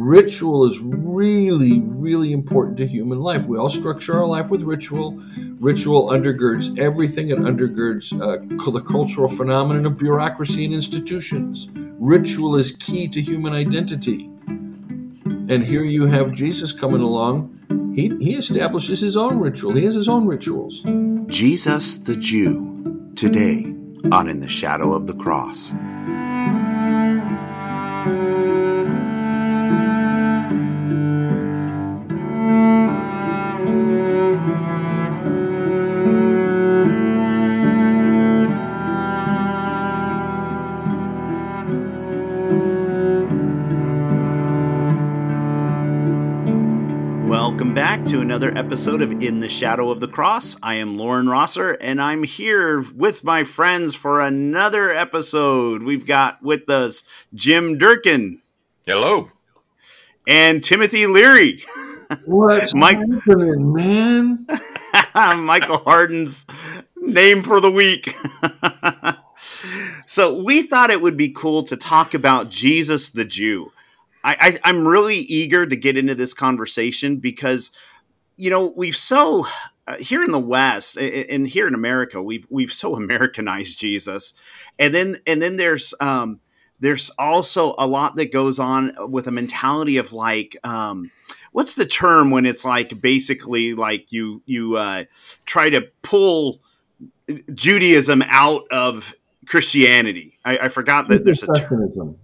Ritual is really, really important to human life. We all structure our life with ritual. Ritual undergirds everything, it undergirds uh, the cultural phenomenon of bureaucracy and institutions. Ritual is key to human identity. And here you have Jesus coming along. He, he establishes his own ritual, he has his own rituals. Jesus the Jew, today on In the Shadow of the Cross. Another episode of In the Shadow of the Cross. I am Loren Rosser, and I'm here with my friends for another episode. We've got with us Jim Durkin. Hello. And Timothy Leary. What's Mike- happening, man? Michael Hardin's name for the week. so we thought it would be cool to talk about Jesus the Jew. I, am really eager to get into this conversation because you know, we've so uh, here in the West and here in America, we've we've so Americanized Jesus, and then and then there's um, there's also a lot that goes on with a mentality of like. Um, what's the term when it's like basically like you you uh, try to pull Judaism out of Christianity? I, I forgot that there's a term.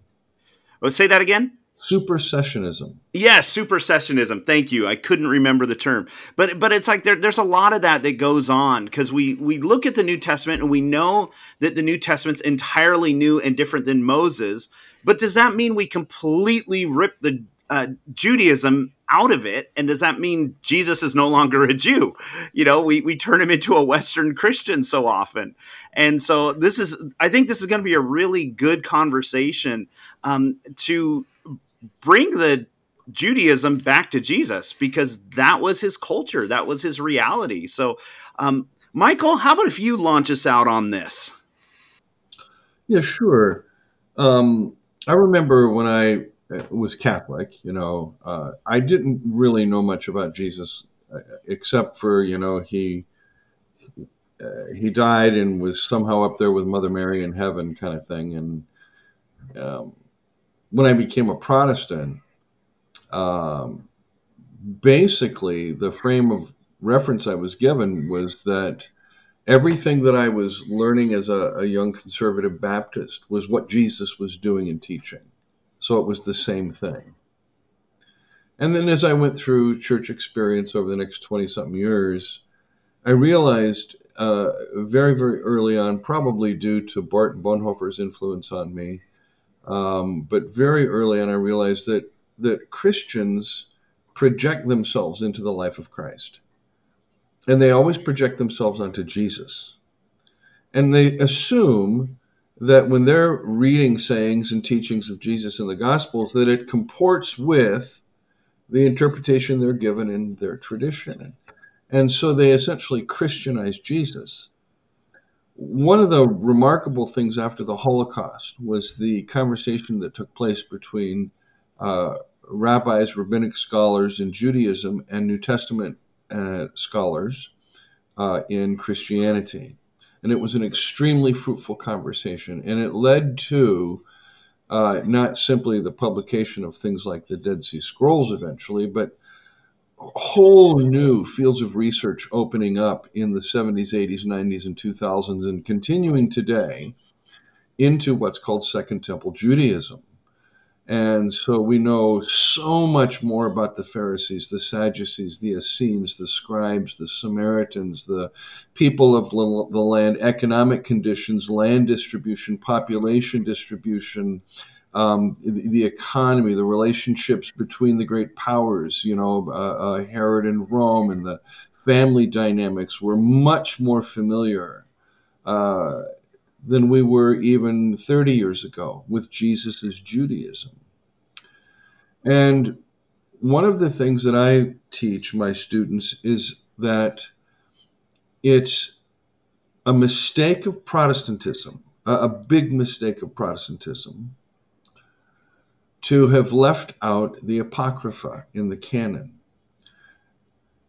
Oh, say that again. Supersessionism. Yes, supersessionism. Thank you. I couldn't remember the term, but but it's like there, there's a lot of that that goes on because we we look at the New Testament and we know that the New Testament's entirely new and different than Moses. But does that mean we completely rip the uh, Judaism out of it? And does that mean Jesus is no longer a Jew? You know, we, we turn him into a Western Christian so often. And so this is, I think this is going to be a really good conversation um, to bring the Judaism back to Jesus because that was his culture, that was his reality. So, um, Michael, how about if you launch us out on this? Yeah, sure. Um, I remember when I uh, was Catholic, you know, uh, I didn't really know much about Jesus uh, except for, you know, he. Uh, he died and was somehow up there with Mother Mary in heaven, kind of thing. And um, when I became a Protestant, um, basically the frame of reference I was given was that everything that I was learning as a, a, young conservative Baptist was what Jesus was doing and teaching. So it was the same thing. And then as I went through church experience over the next 20 something years, I realized uh, very, very early on, probably due to Barth and Bonhoeffer's influence on me, um, but very early on, I realized that that Christians project themselves into the life of Christ, and they always project themselves onto Jesus, and they assume that when they're reading sayings and teachings of Jesus in the Gospels, that it comports with the interpretation they're given in their tradition. And so they essentially Christianize Jesus one of the remarkable things after the Holocaust was the conversation that took place between uh, rabbis, rabbinic scholars in Judaism, and New Testament uh, scholars uh, in Christianity. And it was an extremely fruitful conversation. And it led to uh, not simply the publication of things like the Dead Sea Scrolls eventually, but whole new fields of research opening up in the 70s, 80s, 90s, and 2000s, and continuing today into what's called Second Temple Judaism. And so we know so much more about the Pharisees, the Sadducees, the Essenes, the scribes, the Samaritans, the people of the land, economic conditions, land distribution, population distribution, um, the, the, economy, the relationships between the great powers, you know, uh, uh, Herod and Rome, and the family dynamics were much more familiar uh, than we were even 30 years ago with Jesus' Judaism. And one of the things that I teach my students is that it's a mistake of Protestantism, a, a big mistake of Protestantism to have left out the Apocrypha in the canon.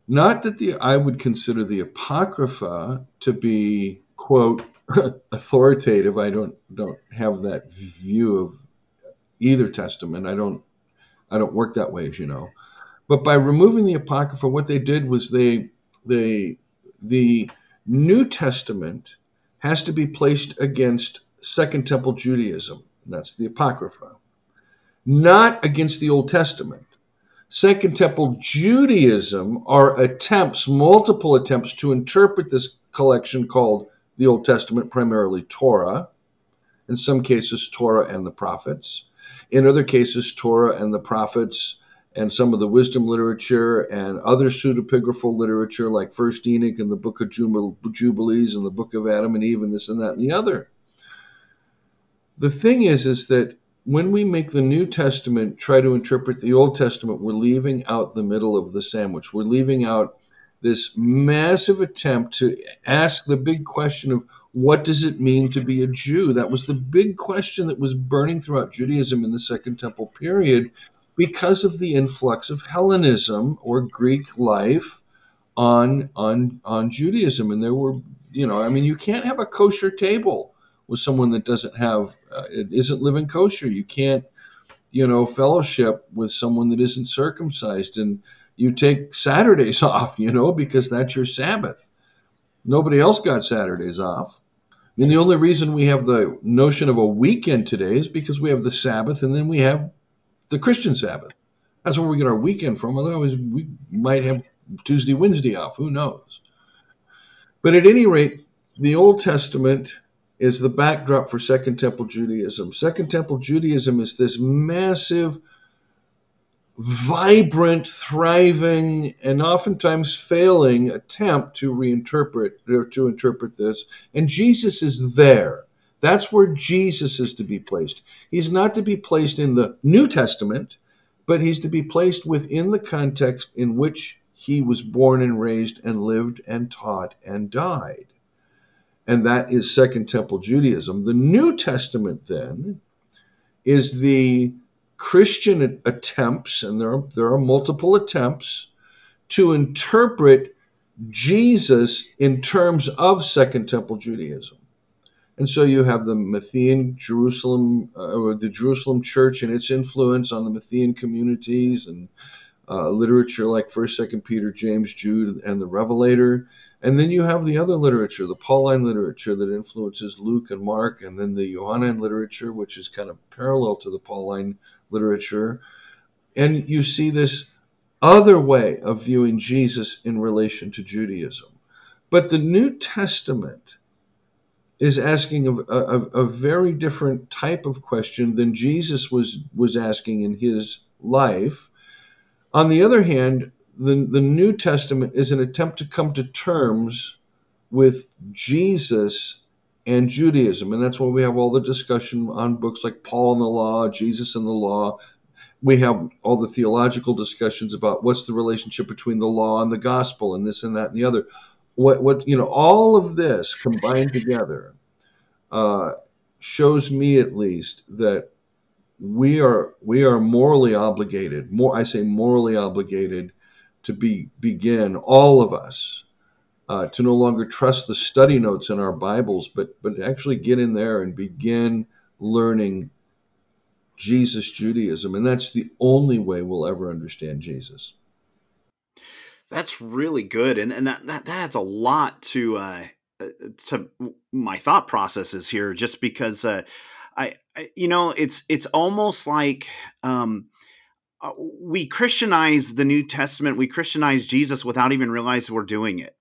Not that the I would consider the Apocrypha to be, quote, authoritative. I don't don't have that view of either testament. I don't I don't work that way, as you know. But by removing the Apocrypha, what they did was they they the New Testament has to be placed against Second Temple Judaism. That's the Apocrypha, not against the Old Testament. Second Temple Judaism are attempts, multiple attempts to interpret this collection called the Old Testament, primarily Torah, in some cases, Torah and the prophets, in other cases, Torah and the prophets and some of the wisdom literature and other pseudepigraphal literature like First Enoch and the Book of Jubilees and the Book of Adam and Eve and this and that and the other. The thing is, is that when we make the New Testament try to interpret the Old Testament, we're leaving out the middle of the sandwich. We're leaving out this massive attempt to ask the big question of what does it mean to be a Jew? That was the big question that was burning throughout Judaism in the Second Temple period because of the influx of Hellenism or Greek life on on on Judaism. And there were, you know, I mean, you can't have a kosher table with someone that doesn't have uh, it isn't living kosher. You can't, you know, fellowship with someone that isn't circumcised and you take Saturdays off, you know, because that's your Sabbath. Nobody else got Saturdays off. I mean, the only reason we have the notion of a weekend today is because we have the Sabbath and then we have the Christian Sabbath. That's where we get our weekend from. Otherwise, we might have Tuesday, Wednesday off. Who knows? But at any rate, the Old Testament is the backdrop for Second Temple Judaism. Second Temple Judaism is this massive vibrant, thriving, and oftentimes failing attempt to reinterpret or to interpret this. And Jesus is there. That's where Jesus is to be placed. He's not to be placed in the New Testament, but he's to be placed within the context in which he was born and raised and lived and taught and died. And that is Second Temple Judaism. The New Testament, then, is the Christian attempts, and there are, there are multiple attempts, to interpret Jesus in terms of Second Temple Judaism. And so you have the Matthean Jerusalem, uh, or the Jerusalem church and its influence on the Matthean communities and uh, literature like 1st, 2nd Peter, James, Jude, and the Revelator. And then you have the other literature, the Pauline literature that influences Luke and Mark, and then the Johannine literature, which is kind of parallel to the Pauline literature. And you see this other way of viewing Jesus in relation to Judaism. But the New Testament is asking a, a, a, very different type of question than Jesus was, was asking in his life. On the other hand, the, the New Testament is an attempt to come to terms with Jesus and Judaism. And that's why we have all the discussion on books like Paul and the Law, Jesus and the Law. We have all the theological discussions about what's the relationship between the law and the gospel and this and that and the other. What, what you know, all of this combined together uh, shows me at least that we are we are morally obligated. More, I say morally obligated to be begin all of us uh, to no longer trust the study notes in our Bibles, but but actually get in there and begin learning Jesus Judaism, and that's the only way we'll ever understand Jesus. That's really good, and and that that, that adds a lot to uh, uh to my thought processes here, just because uh, I, I, you know it's it's almost like. Um, uh, we Christianize the New Testament, we Christianize Jesus without even realizing we're doing it.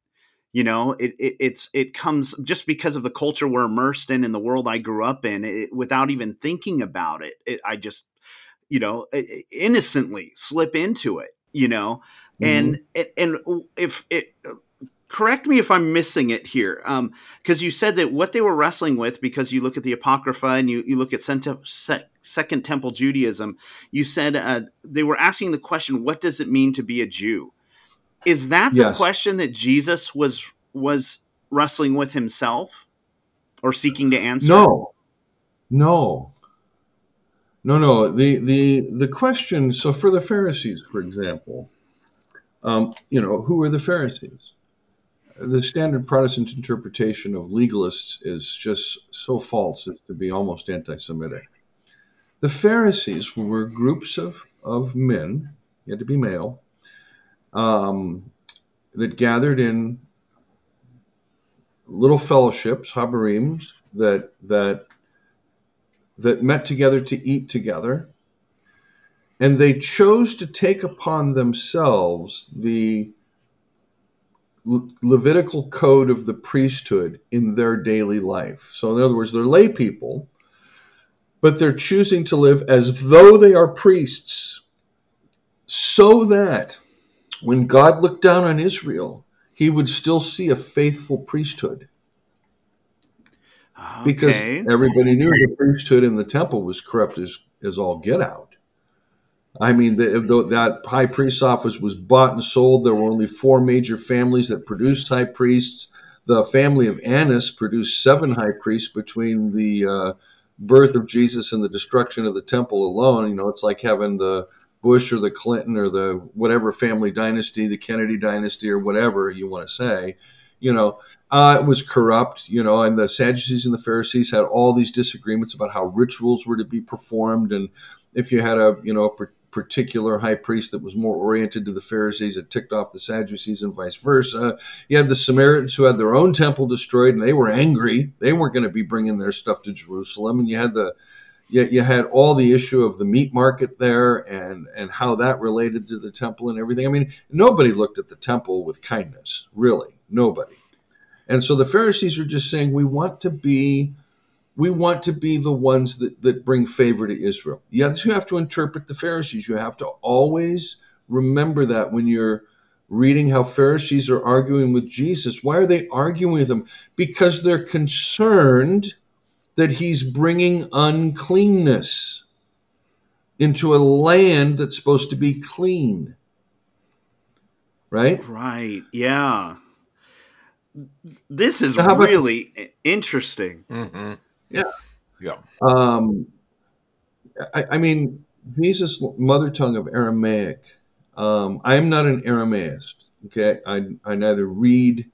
You know, it, it it's it comes just because of the culture we're immersed in in the world I grew up in, it, without even thinking about it. it I just, you know, innocently slip into it. You know, mm-hmm. and and if it correct me if I'm missing it here, because um, you said that what they were wrestling with, because you look at the Apocrypha and you, you look at Second Temple Judaism, you said uh, they were asking the question, what does it mean to be a Jew? Is that the yes. question that Jesus was was wrestling with himself or seeking to answer? No, no, No, no. The the the question. So for the Pharisees, for example, um, you know, who are the Pharisees? The standard Protestant interpretation of legalists is just so false as to be almost anti-Semitic. The Pharisees were groups of of men, you had to be male, um, that gathered in little fellowships, habarim, that that that met together to eat together, and they chose to take upon themselves the Le- Levitical code of the priesthood in their daily life. So, in other words, they're lay people, but they're choosing to live as though they are priests, so that when God looked down on Israel, he would still see a faithful priesthood because everybody knew the priesthood in the temple was corrupt as, as all get out. I mean, the, the, that high priest's office was bought and sold. There were only four major families that produced high priests. The family of Annas produced seven high priests between the uh, birth of Jesus and the destruction of the temple alone. You know, it's like having the Bush or the Clinton or the whatever family dynasty, the Kennedy dynasty or whatever you want to say. You know, uh, it was corrupt, you know, and the Sadducees and the Pharisees had all these disagreements about how rituals were to be performed, and if you had a, you know, particular high priest that was more oriented to the Pharisees, it ticked off the Sadducees, and vice versa. You had the Samaritans who had their own temple destroyed, and they were angry; they weren't going to be bringing their stuff to Jerusalem, and you had the you, you had all the issue of the meat market there and and how that related to the temple and everything. I mean, nobody looked at the temple with kindness, really, nobody. And so the Pharisees are just saying we want to be we want to be the ones that, that bring favor to Israel. Yes, you have to interpret the Pharisees. You have to always remember that when you're reading how Pharisees are arguing with Jesus. Why are they arguing with him? Because they're concerned that he's bringing uncleanness into a land that's supposed to be clean. Right? Right. Yeah. This is about- really i- interesting. Mm-hmm. Yeah. Um, I, I mean, Jesus' mother tongue of Aramaic. Um, I am not an Aramaist. Okay, I, I neither read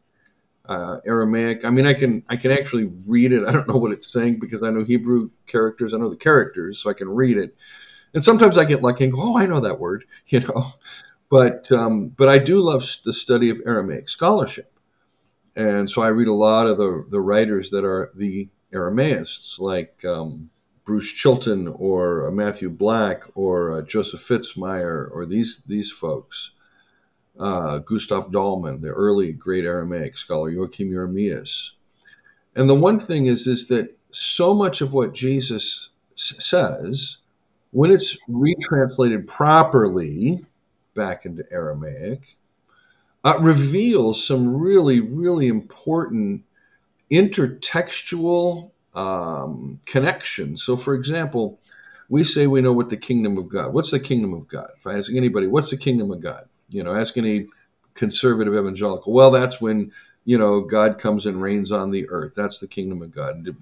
uh, Aramaic. I mean, I can I can actually read it. I don't know what it's saying because I know Hebrew characters. I know the characters, so I can read it. And sometimes I get lucky and go, "Oh, I know that word," you know. But um, but I do love the study of Aramaic scholarship, and so I read a lot of the the writers that are the Aramaists, like um, Bruce Chilton or uh, Matthew Black or uh, Joseph Fitzmyer or these these folks. Uh, Gustaf Dalman, the early great Aramaic scholar, Joachim Jeremias. And the one thing is, is that so much of what Jesus s- says, when it's retranslated properly back into Aramaic, uh, reveals some really, really important intertextual um, connections. So, for example, we say we know what the kingdom of God. What's the kingdom of God? If I ask anybody, what's the kingdom of God? You know, ask any conservative evangelical. Well, that's when you know God comes and reigns on the earth. That's the kingdom of God. Did,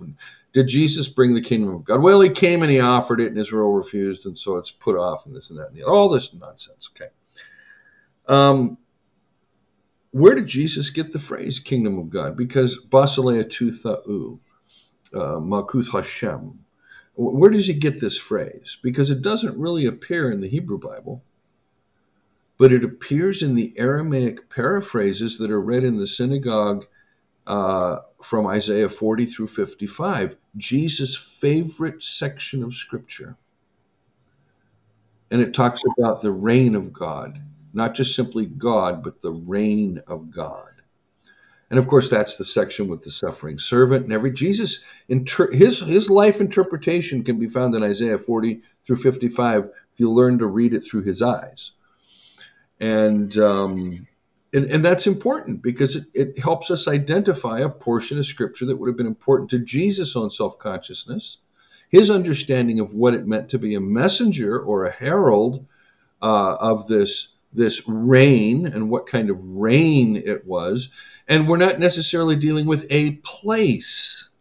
did Jesus bring the kingdom of God? Well, he came and he offered it, and Israel refused, and so it's put off, and this and that and the. All this nonsense. Okay. Um, where did Jesus get the phrase "kingdom of God"? Because Basileia tou theou, uh, Malkuth Hashem. Where does he get this phrase? Because it doesn't really appear in the Hebrew Bible, but it appears in the Aramaic paraphrases that are read in the synagogue uh, from Isaiah 40 through 55, Jesus' favorite section of Scripture. And it talks about the reign of God, not just simply God, but the reign of God. And of course, that's the section with the suffering servant and every Jesus. Inter- his his life interpretation can be found in Isaiah 40 through 55 if you learn to read it through his eyes. And um, and, and that's important because it, it helps us identify a portion of scripture that would have been important to Jesus' own self consciousness, his understanding of what it meant to be a messenger or a herald uh, of this this reign and what kind of reign it was. And we're not necessarily dealing with a place,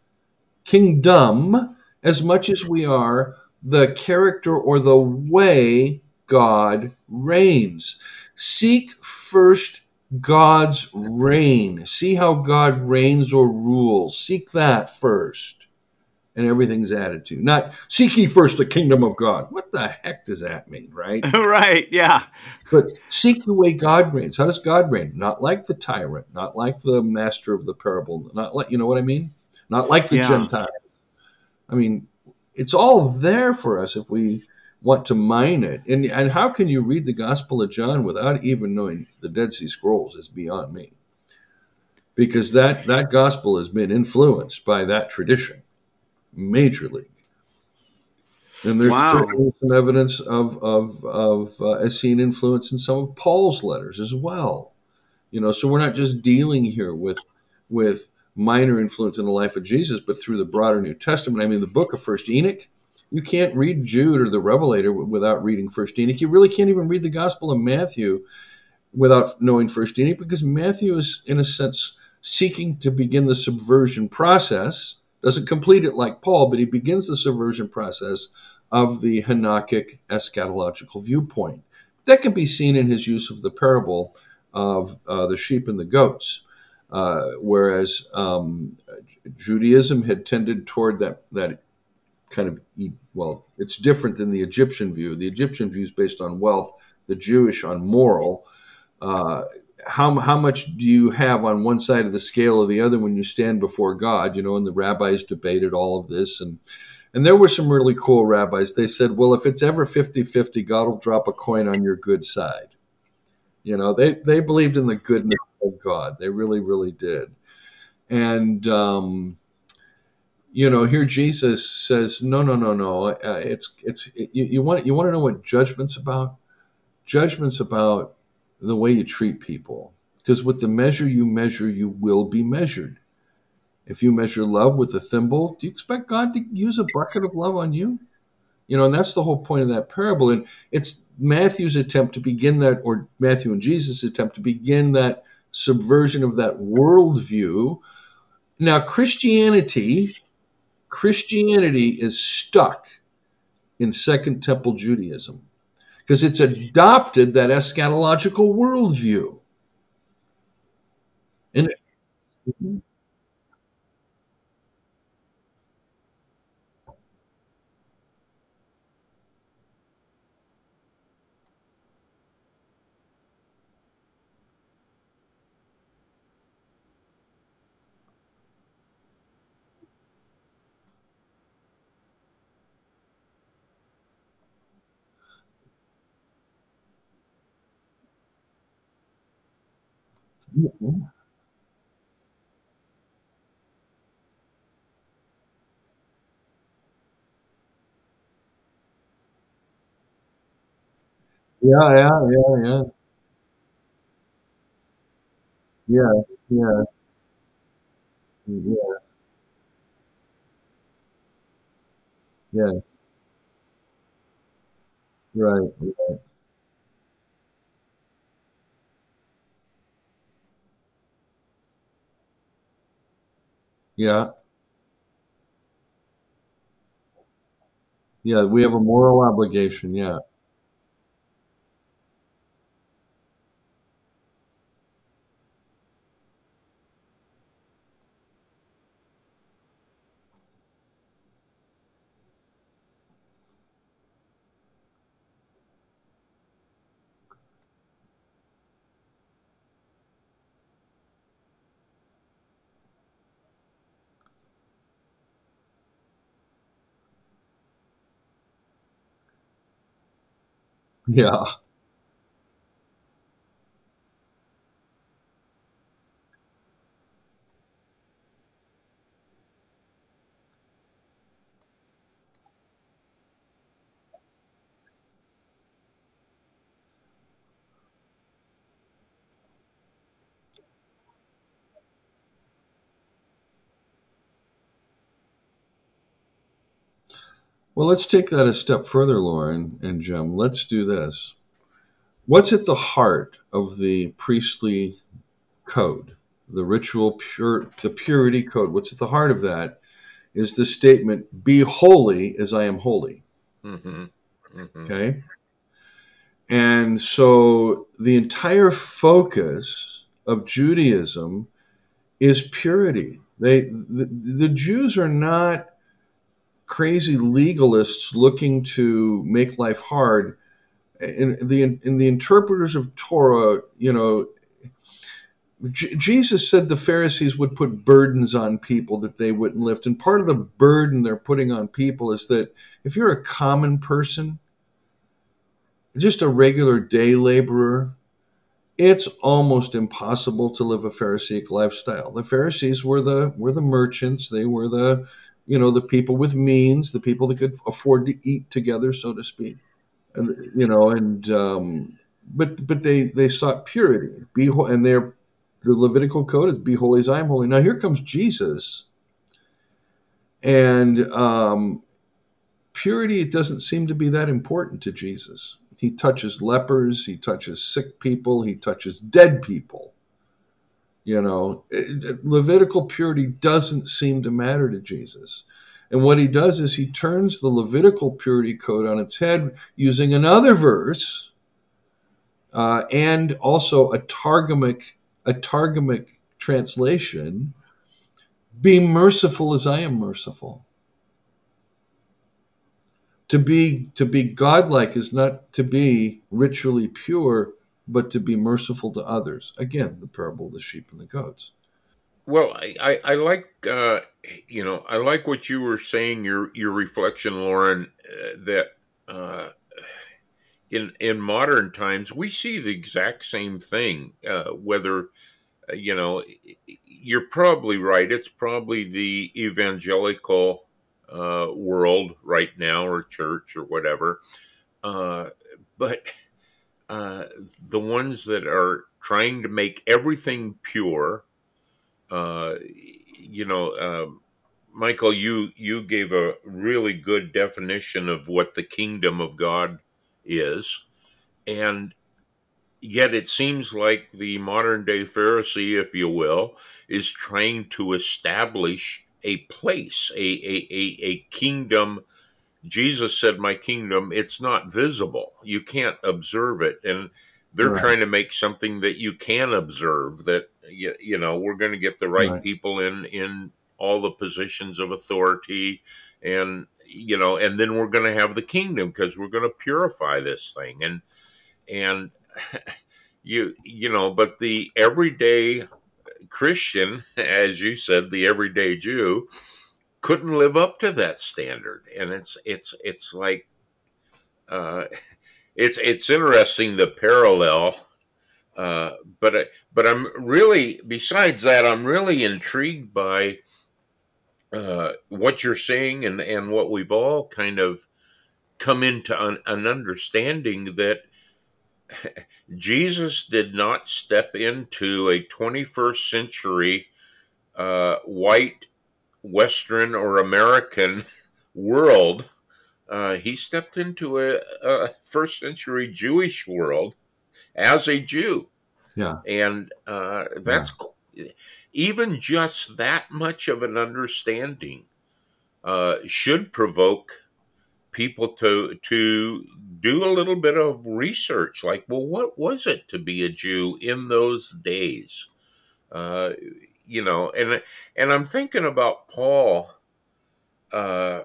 kingdom, as much as we are the character or the way God reigns. Seek first God's reign. See how God reigns or rules. Seek that first. And everything's added to. Not seek ye first the kingdom of God. What the heck does that mean, right? right, yeah. But seek the way God reigns. How does God reign? Not like the tyrant, not like the master of the parable, not like, you know what I mean? Not like the Yeah. Gentile. I mean, it's all there for us if we want to mine it. And and how can you read the Gospel of John without even knowing the Dead Sea Scrolls is beyond me. Because that that gospel has been influenced by that tradition, majorly. And there's Wow. some evidence of of of uh, Essene influence in some of Paul's letters as well. You know, so we're not just dealing here with with minor influence in the life of Jesus, but through the broader New Testament. I mean, the book of First Enoch. You can't read Jude or the Revelator without reading First Enoch. You really can't even read the Gospel of Matthew without knowing First Enoch, because Matthew is, in a sense, seeking to begin the subversion process. Doesn't complete it like Paul, but he begins the subversion process of the Enochic eschatological viewpoint. That can be seen in his use of the parable of uh, the sheep and the goats. Uh, whereas um, Judaism had tended toward that that kind of well, it's different than the Egyptian view. The Egyptian view is based on wealth, the Jewish on moral. Uh, how how much do you have on one side of the scale or the other when you stand before God? You know, and the rabbis debated all of this and. And there were some really cool rabbis. They said, well, if it's ever 50 50, God will drop a coin on your good side. You know, they, they believed in the goodness of God. They really, really did. And, um, you know, here Jesus says, no, no, no, no. Uh, it's, it's, you, you, want, you want to know what judgment's about? Judgment's about the way you treat people. Because with the measure you measure, you will be measured. If you measure love with a thimble, do you expect God to use a bucket of love on you? You know, and that's the whole point of that parable. And it's Matthew's attempt to begin that, or Matthew and Jesus' attempt to begin that subversion of that worldview. Now, Christianity, Christianity is stuck in Second Temple Judaism because it's adopted that eschatological worldview. And mm-hmm. Yeah, yeah, yeah, yeah. Yeah, yeah. Yeah. Yeah. Right, right. Yeah, yeah. We have a moral obligation. Yeah, yeah. Well, let's take that a step further, Loren and Jim. Let's do this. What's at the heart of the priestly code, the ritual pure, the purity code? What's at the heart of that is the statement, "Be holy as I am holy." Mm-hmm. Mm-hmm. Okay. And so the entire focus of Judaism is purity. They the, the Jews are not crazy legalists looking to make life hard. In the in the interpreters of Torah, you know, J- Jesus said the Pharisees would put burdens on people that they wouldn't lift, and part of the burden they're putting on people is that if you're a common person, just a regular day laborer, it's almost impossible to live a Pharisaic lifestyle. The Pharisees were the were the merchants. They were the you know the people with means, the people that could afford to eat together, so to speak. And you know, and um, but but they they sought purity. Be and their the Levitical code is be holy as I am holy. Now here comes Jesus, and um, purity it doesn't seem to be that important to Jesus. He touches lepers, he touches sick people, he touches dead people. You know, Levitical purity doesn't seem to matter to Jesus. And what he does is he turns the Levitical purity code on its head using another verse uh, and also a Targumic, a Targumic translation be merciful as I am merciful to be to be godlike is not to be ritually pure but to be merciful to others. Again the parable of the sheep and the goats. Well i i, I like uh, you know i like what you were saying your your reflection Loren uh, that uh, in in modern times we see the exact same thing uh, whether uh, you know you're probably right. It's probably the evangelical uh, world right now or church or whatever. But uh, the ones that are trying to make everything pure, uh, you know, um, Michael, you you gave a really good definition of what the kingdom of God is, and yet it seems like the modern day Pharisee, if you will, is trying to establish a place, a, a, a, a kingdom. Jesus said, My kingdom, it's not visible. You can't observe it. And they're right. trying to make something that you can observe that, you, you know, we're going to get the right, right people in, in all the positions of authority and, you know, and then we're going to have the kingdom because we're going to purify this thing. And, and, you you know but the everyday Christian, as you said, the everyday Jew, couldn't live up to that standard, and it's it's it's like uh, it's it's interesting the parallel. Uh, but but I'm really besides that I'm really intrigued by uh, what you're saying and and what we've all kind of come into an, an understanding that Jesus did not step into a 21st century uh, white, Western, or American world. Uh, he stepped into a, a, first century Jewish world as a Jew. Yeah. And uh, that's yeah. even just that much of an understanding uh, should provoke people to to do a little bit of research like well what was it to be a jew in those days uh, you know and and i'm thinking about paul uh,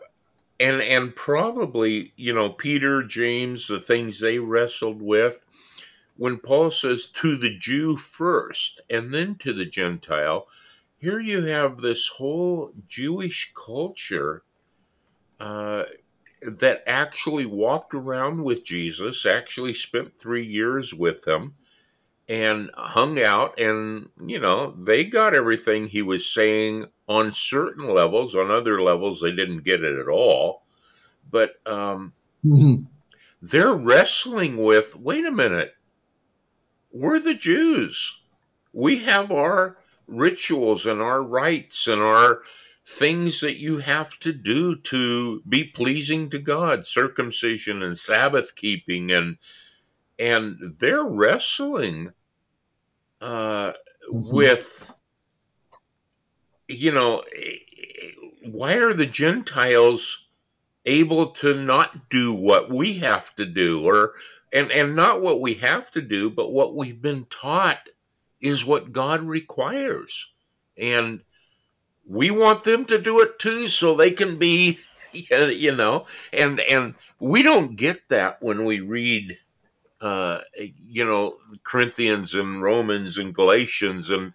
and and probably you know peter james the things they wrestled with. When paul says to the jew first and then to the gentile here you have this whole jewish culture uh, that actually walked around with Jesus, actually spent three years with him, and hung out. And, you know, they got everything he was saying on certain levels. On other levels, they didn't get it at all. But um, mm-hmm. they're wrestling with wait a minute, we're the Jews. We have our rituals and our rites and our things that you have to do to be pleasing to God, circumcision and Sabbath keeping and and they're wrestling uh, mm-hmm. with you know why are the Gentiles able to not do what we have to do or and and not what we have to do but what we've been taught is what God requires and we want them to do it too so they can be you know and and we don't get that when we read uh you know Corinthians and Romans and Galatians and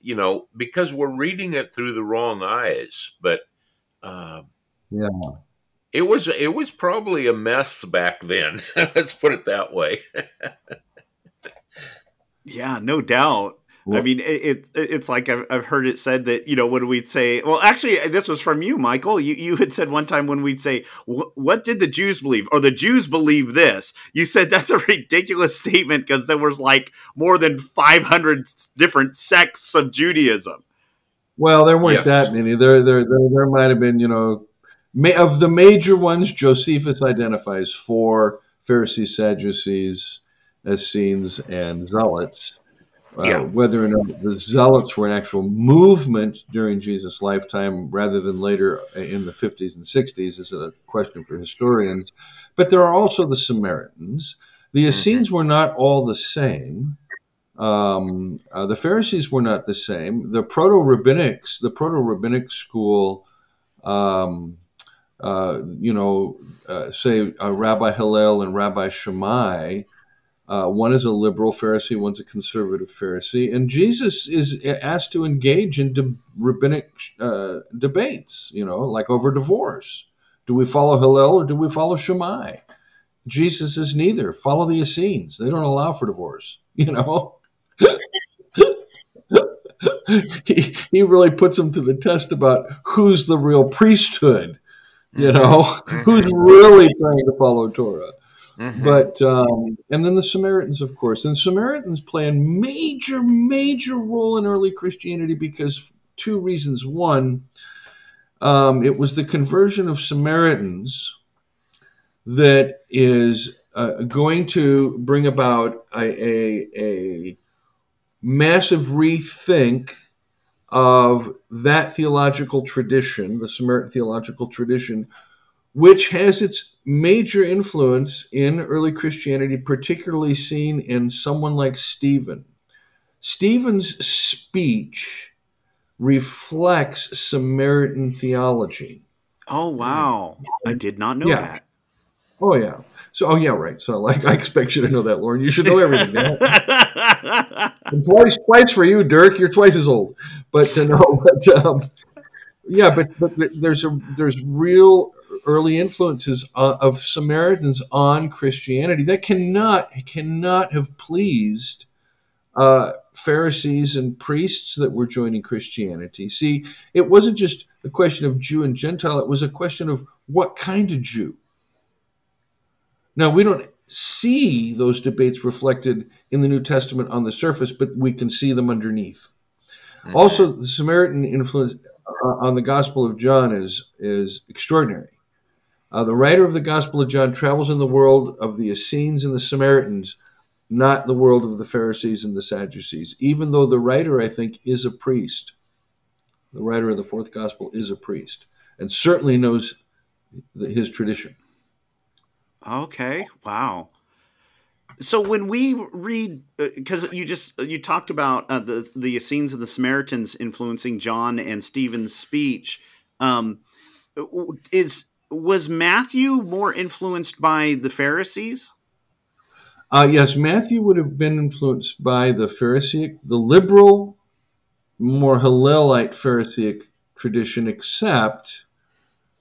you know because we're reading it through the wrong eyes but uh Yeah. it was it was probably a mess back then let's put it that way Yeah, no doubt. I mean, it, it it's like I've, I've heard it said that you know when we'd say, well, actually, this was from you, Michael. You you had said one time when we'd say, "What did the Jews believe?" or "The Jews believe this." You said that's a ridiculous statement because there was like more than five hundred different sects of Judaism. Well, there weren't Yes. that many. There, there, there, there might have been, you know, ma- of the major ones. Josephus identifies four: Pharisees, Sadducees, Essenes, and Zealots. Uh, Yeah. Whether or not the Zealots were an actual movement during Jesus' lifetime, rather than later in the 50s and 60s, is a question for historians. But there are also the Samaritans. The Essenes were not all the same. Um, uh, the Pharisees were not the same. The proto rabbinics, the proto rabbinic school, um, uh, you know, uh, say uh, Rabbi Hillel and Rabbi Shammai. Uh, one is a liberal Pharisee, one's a conservative Pharisee, and Jesus is asked to engage in de- rabbinic uh, debates. You know, like over divorce. Do we follow Hillel or do we follow Shammai? Jesus is neither. Follow the Essenes. They don't allow for divorce. You know. he, he really puts them to the test about who's the real priesthood, you know, who's really trying to follow Torah. Mhm. But um, and then the Samaritans, of course, and Samaritans play a major, major role in early Christianity because two reasons. One, um, it was the conversion of Samaritans that is uh, going to bring about a, a, a massive rethink of that theological tradition, the Samaritan theological tradition, which has its major influence in early Christianity, particularly seen in someone like Stephen. Stephen's speech reflects Samaritan theology. Oh wow, I did not know Yeah. that. Oh yeah. So oh yeah, right. So like I expect you to know that, Loren. You should know everything. Twice, twice for you, Dirk. You're twice as old. But uh, no, but um, yeah, but, but there's a there's real early influences uh, of Samaritans on Christianity that cannot cannot have pleased uh, Pharisees and priests that were joining Christianity. See, it wasn't just a question of Jew and Gentile; it was a question of what kind of Jew. Now we don't see those debates reflected in the New Testament on the surface, but we can see them underneath. Mhm. Also, the Samaritan influence uh, on the Gospel of John is is extraordinary. Uh, the writer of the Gospel of John travels in the world of the Essenes and the Samaritans, not the world of the Pharisees and the Sadducees. Even though the writer, I think, is a priest, the writer of the fourth Gospel is a priest and certainly knows the, his tradition. Okay. Wow. So when we read, because you just you talked about uh, the the Essenes and the Samaritans influencing John and Stephen's speech, um, is was Matthew more influenced by the Pharisees? Uh, yes, Matthew would have been influenced by the Pharisaic, the liberal, more Hillelite Pharisaic tradition, except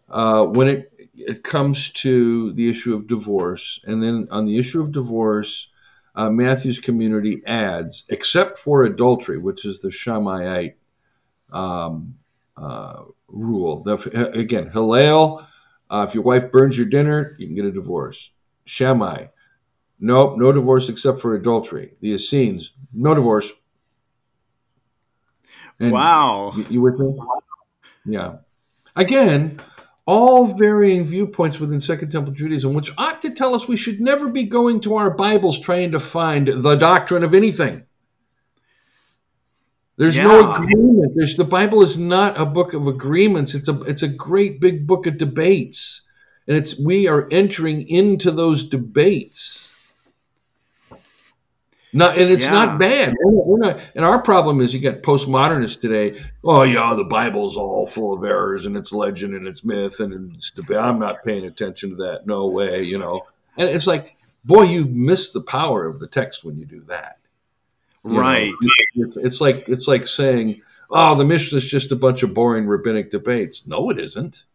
uh, when it it comes to the issue of divorce, and then on the issue of divorce, uh, Matthew's community adds, except for adultery, which is the Shammaiite um, uh, rule. The, again, Hillel, uh, if your wife burns your dinner, you can get a divorce. Shammai, Nope, no divorce except for adultery. The Essenes, no divorce. And wow. You, you with me? Yeah. Again, all varying viewpoints within Second Temple Judaism, which ought to tell us we should never be going to our Bibles trying to find the doctrine of anything. There's no agreement. There's the Bible is not a book of agreements. It's a it's a great big book of debates. and it's we are entering into those debates not, and it's yeah. not bad. We're not, we're not, and our problem is you get postmodernists today. Oh yeah, the Bible's all full of errors and it's legend and it's myth and it's debate. I'm not paying attention to that. No way, you know. And it's like, boy, you miss the power of the text when you do that. Right. It's, it's, like it's like saying, oh, the Mishnah is just a bunch of boring rabbinic debates. No, it isn't.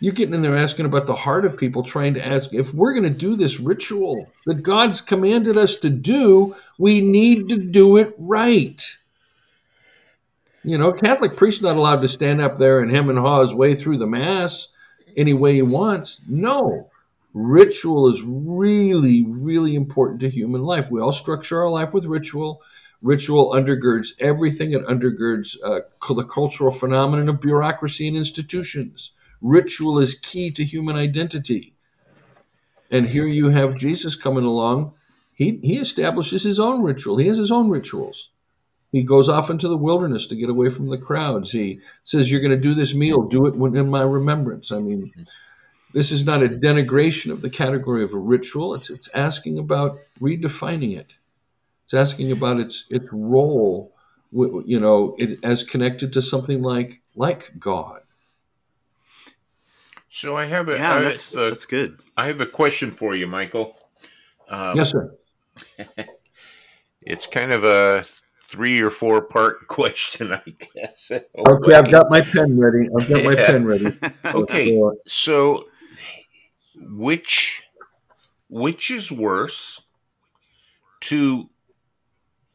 You're getting in there asking about the heart of people, trying to ask if we're going to do this ritual that God's commanded us to do, we need to do it right. You know, Catholic priest not allowed to stand up there and hem and haw his way through the mass any way he wants. No, ritual is really, really important to human life. We all structure our life with ritual. Ritual undergirds everything. It undergirds uh, the cultural phenomenon of bureaucracy and institutions. Ritual is key to human identity. And here you have Jesus coming along. He, he establishes his own ritual. He has his own rituals. He goes off into the wilderness to get away from the crowds. He says, You're going to do this meal, do it in my remembrance. I mean, this is not a denigration of the category of a ritual. It's, it's asking about redefining it. It's asking about its, its role, you know, it, as connected to something like, like God. So I have a yeah, I, that's, uh, that's good. I have a question for you, Michael. Um, yes, sir. it's kind of a three or four part question, I guess. okay, I've got my pen ready. I've got my pen ready. okay, so which which is worse to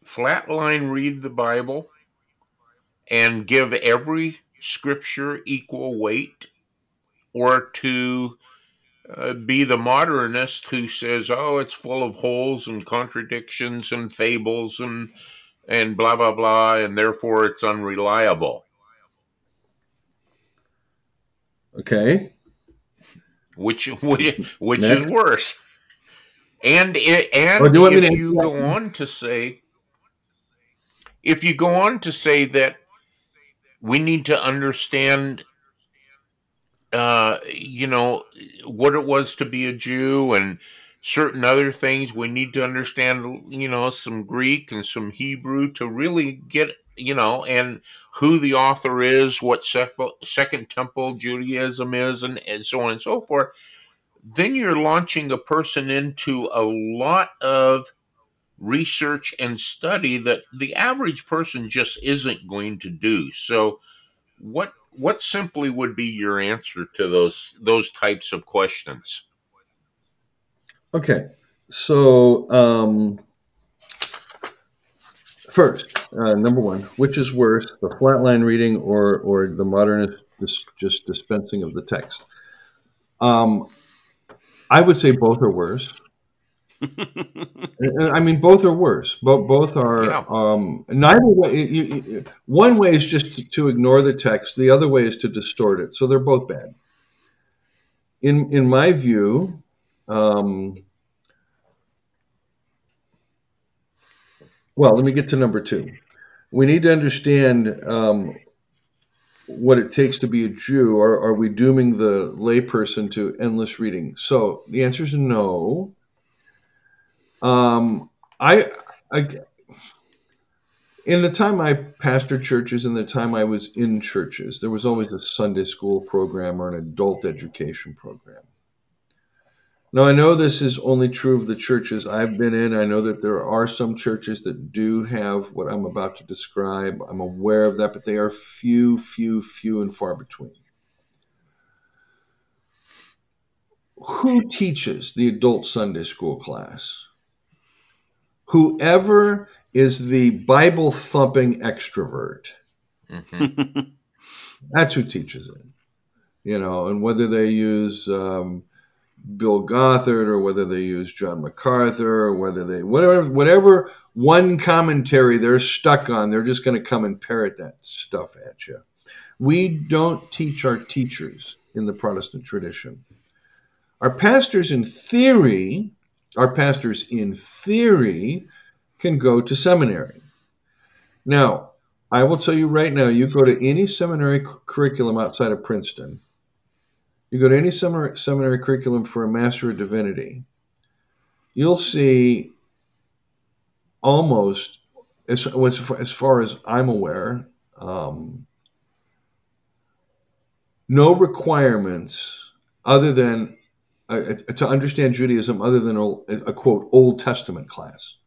flatline read the Bible and give every scripture equal weight or to uh, be the modernist who says, "Oh, it's full of holes and contradictions and fables and and blah blah blah, and therefore it's unreliable." Okay. Which which, which is worse? And it, and you if you go on to say, if you go on to say that we need to understand uh, you know, what it was to be a Jew and certain other things. We need to understand, you know, some Greek and some Hebrew to really get, you know, and who the author is, what Second Temple Judaism is, and, and so on and so forth. Then you're launching a person into a lot of research and study that the average person just isn't going to do. So, what what simply would be your answer to those those types of questions? Okay, so um, first, uh, number one, which is worse, the flatline reading or or the modernist dis- just dispensing of the text? Um, I would say both are worse. I mean, both are worse. Both both are. Yeah. Um, neither way. You, you, one way is just to, to, ignore the text. The other way is to distort it. So they're both bad. In in my view, um, well, let me get to number two. We need to understand um, what it takes to be a Jew. Or are we dooming the layperson to endless reading? So the answer is no um, I, I, in the time I pastored churches and the time I was in churches, there was always a Sunday school program or an adult education program. Now, I know this is only true of the churches I've been in. I know that there are some churches that do have what I'm about to describe. I'm aware of that, but they are few, few, few and far between. Who teaches the adult Sunday school class? whoever is the Bible thumping extrovert. Mm-hmm. That's who teaches it. You know, and whether they use um, Bill Gothard or whether they use John MacArthur or whether they whatever whatever one commentary they're stuck on, they're just going to come and parrot that stuff at you. We don't teach our teachers in the Protestant tradition. Our pastors, in theory, our pastors, in theory, can go to seminary. Now, I will tell you right now, you go to any seminary curriculum outside of Princeton, you go to any seminary curriculum for a Master of Divinity, you'll see almost, as, as far as I'm aware, um, no requirements other than uh, to understand Judaism other than a, a, quote Old Testament class.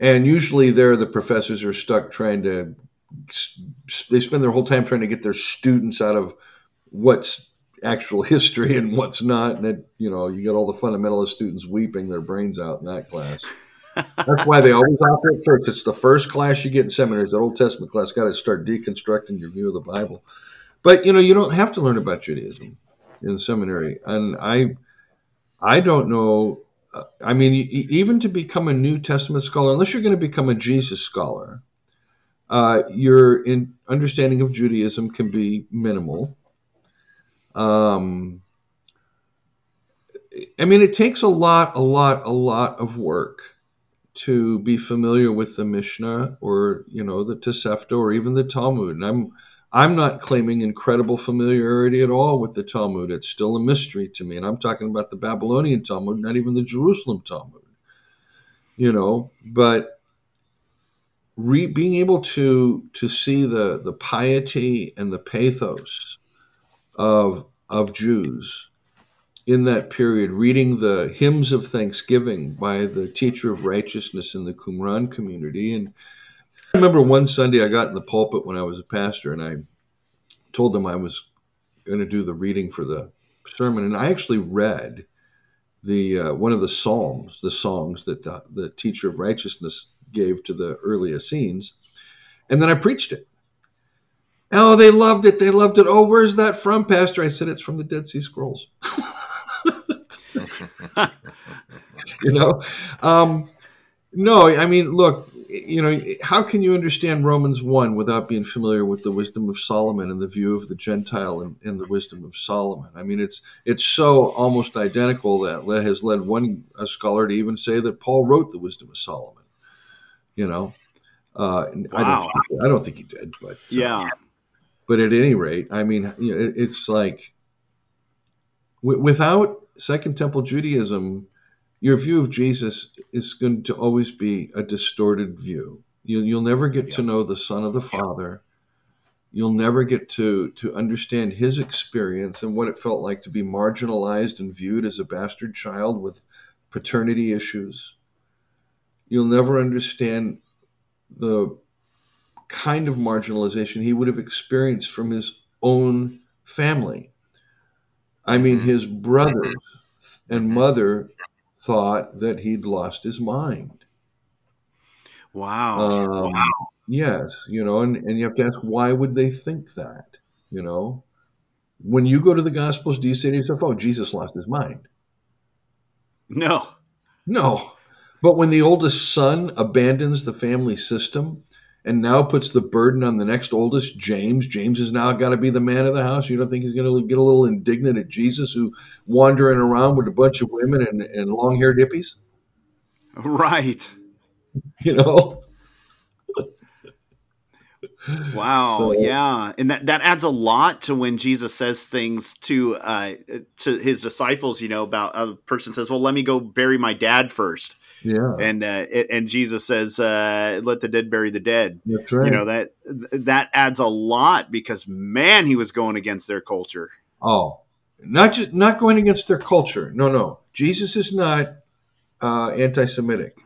And usually, there the professors are stuck trying to. They spend their whole time trying to get their students out of what's actual history and what's not. And it, you know, you get all the fundamentalist students weeping their brains out in that class. That's why they always offer it first. It's the first class you get in seminaries. That Old Testament class got to start deconstructing your view of the Bible. But you know, you don't have to learn about Judaism in seminary, and I, I don't know. I mean, even to become a New Testament scholar, unless you're going to become a Jesus scholar, uh, your in understanding of Judaism can be minimal. Um, I mean, it takes a lot, a lot, a lot of work to be familiar with the Mishnah or you know the Tosefta or even the Talmud. And I'm I'm not claiming incredible familiarity at all with the Talmud. It's still a mystery to me. And I'm talking about the Babylonian Talmud, not even the Jerusalem Talmud. You know, but re, being able to to see the the piety and the pathos of of Jews in that period, reading the hymns of thanksgiving by the teacher of righteousness in the Qumran community, and I remember one Sunday I got in the pulpit when I was a pastor, and I told them I was going to do the reading for the sermon, and I actually read the uh, one of the psalms, the songs that the, the teacher of righteousness gave to the early Essenes, and then I preached it. Oh, they loved it. They loved it. Oh, where's that from, Pastor? I said it's from the Dead Sea Scrolls. you know, um, no, I mean, look, you know, how can you understand Romans 1 without being familiar with the wisdom of Solomon and the view of the Gentile and, and the wisdom of Solomon? I mean, it's it's so almost identical that has led one a scholar to even say that Paul wrote the wisdom of Solomon. You know, uh, wow. I don't think he, I don't think he did, but uh, yeah. But at any rate, I mean, you know, it's like w- without Second Temple Judaism your view of Jesus is going to always be a distorted view. You'll, you'll never get yeah. to know the Son of the Father. You'll never get to, to understand his experience and what it felt like to be marginalized and viewed as a bastard child with paternity issues. You'll never understand the kind of marginalization he would have experienced from his own family. I mean, mm-hmm. his brothers and mother thought that he'd lost his mind. Wow. Um, wow. Yes, you know, and, and you have to ask why would they think that? You know, when you go to the Gospels, do you say to yourself, "Oh, Jesus lost his mind"? No, no. But when the oldest son abandons the family system and now puts the burden on the next oldest, James. James has now got to be the man of the house. You don't think he's going to get a little indignant at Jesus, who wandering around with a bunch of women and, and long haired hippies? Right. You know. Wow. So, yeah, and that that adds a lot to when Jesus says things to uh, to his disciples. You know, about a person says, "Well, let me go bury my dad first. Yeah. And uh, and Jesus says, uh, "Let the dead bury the dead." That's right. You know that that adds a lot because man, he was going against their culture. Oh, not just not going against their culture. No, no. Jesus is not uh, anti-Semitic.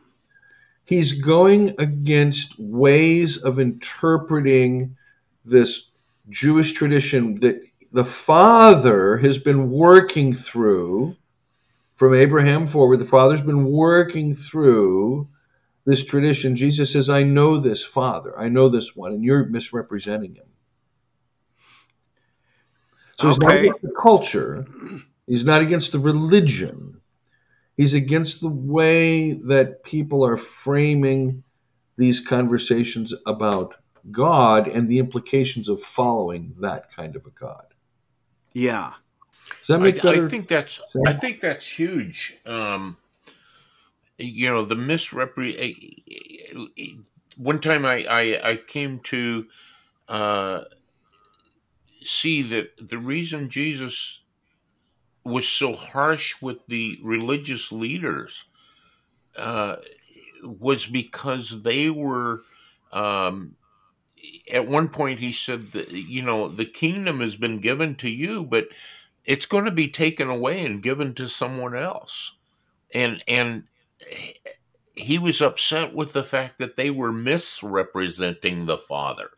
He's going against ways of interpreting this Jewish tradition that the Father has been working through from Abraham forward, the Father's been working through this tradition. Jesus says, I know this Father, I know this one, and you're misrepresenting him. So he's not against the culture, he's not against the religion, he's against the way that people are framing these conversations about God and the implications of following that kind of a God. Yeah. Does that make I, better? I think that's sense? I think that's huge. Um, you know, the misrepre. One time, I I, I came to uh, see that the reason Jesus was so harsh with the religious leaders uh, was because they were. Um, at one point, he said that you know the kingdom has been given to you, but it's going to be taken away and given to someone else, and and he was upset with the fact that they were misrepresenting the father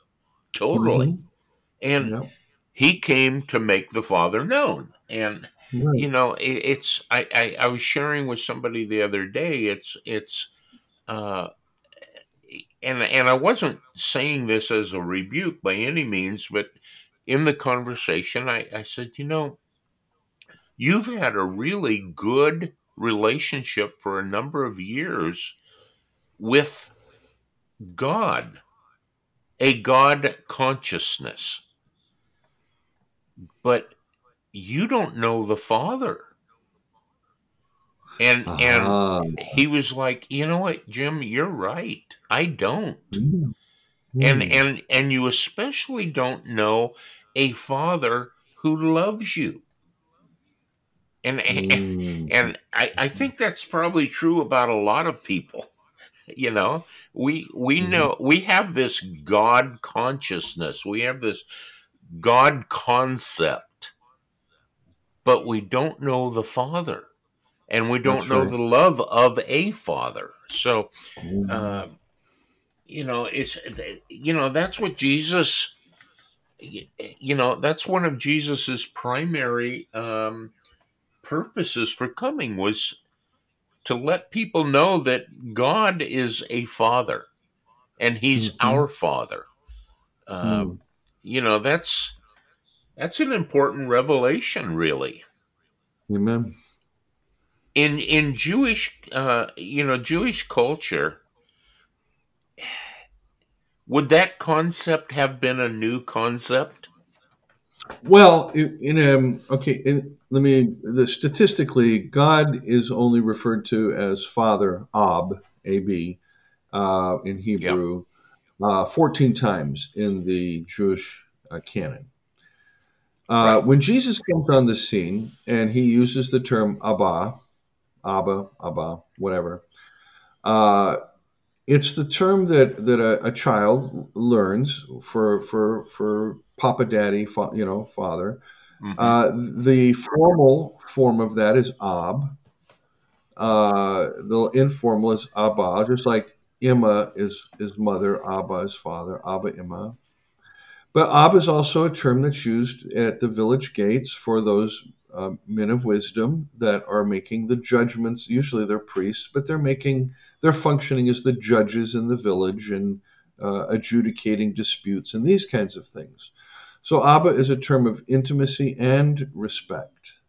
totally, Mhm. and Yeah. he came to make the father known and Right. you know it, it's I, I i was sharing with somebody the other day it's it's uh and and i wasn't saying this as a rebuke by any means but in the conversation i i said you know you've had a really good relationship for a number of years with god a god consciousness but you don't know the father and and Ah. he was like you know what jim you're right i don't Mm. and and and you especially don't know a father who loves you and Mm. and I, I think that's probably true about a lot of people you know we we Mhm. know we have this god consciousness we have this god concept but we don't know the father and we don't That's know right. the love of a father so uh, you know it's you know that's what jesus you know that's one of jesus's primary um purposes for coming was to let people know that god is a father and he's Mhm. our father um Mm. you know that's that's an important revelation really Amen. in in jewish uh you know jewish culture would that concept have been a new concept Well, in, in um, okay, in, let me. The statistically, God is only referred to as Father, Ab, A B, uh, in Hebrew, uh, fourteen times in the Jewish uh, canon. Uh, Right. When Jesus comes on the scene and he uses the term Abba, Abba, Abba, whatever, uh, it's the term that that a, a child learns for for for Papa, Daddy, fa- you know, Father. Mhm. Uh, the formal form of that is Ab. Uh, the informal is Abba, just like Imma is is mother, Abba is father, Abba Imma. But Ab is also a term that's used at the village gates for those uh, men of wisdom that are making the judgments. Usually they're priests, but they're making they're functioning as the judges in the village and uh, adjudicating disputes and these kinds of things. So Abba is a term of intimacy and respect,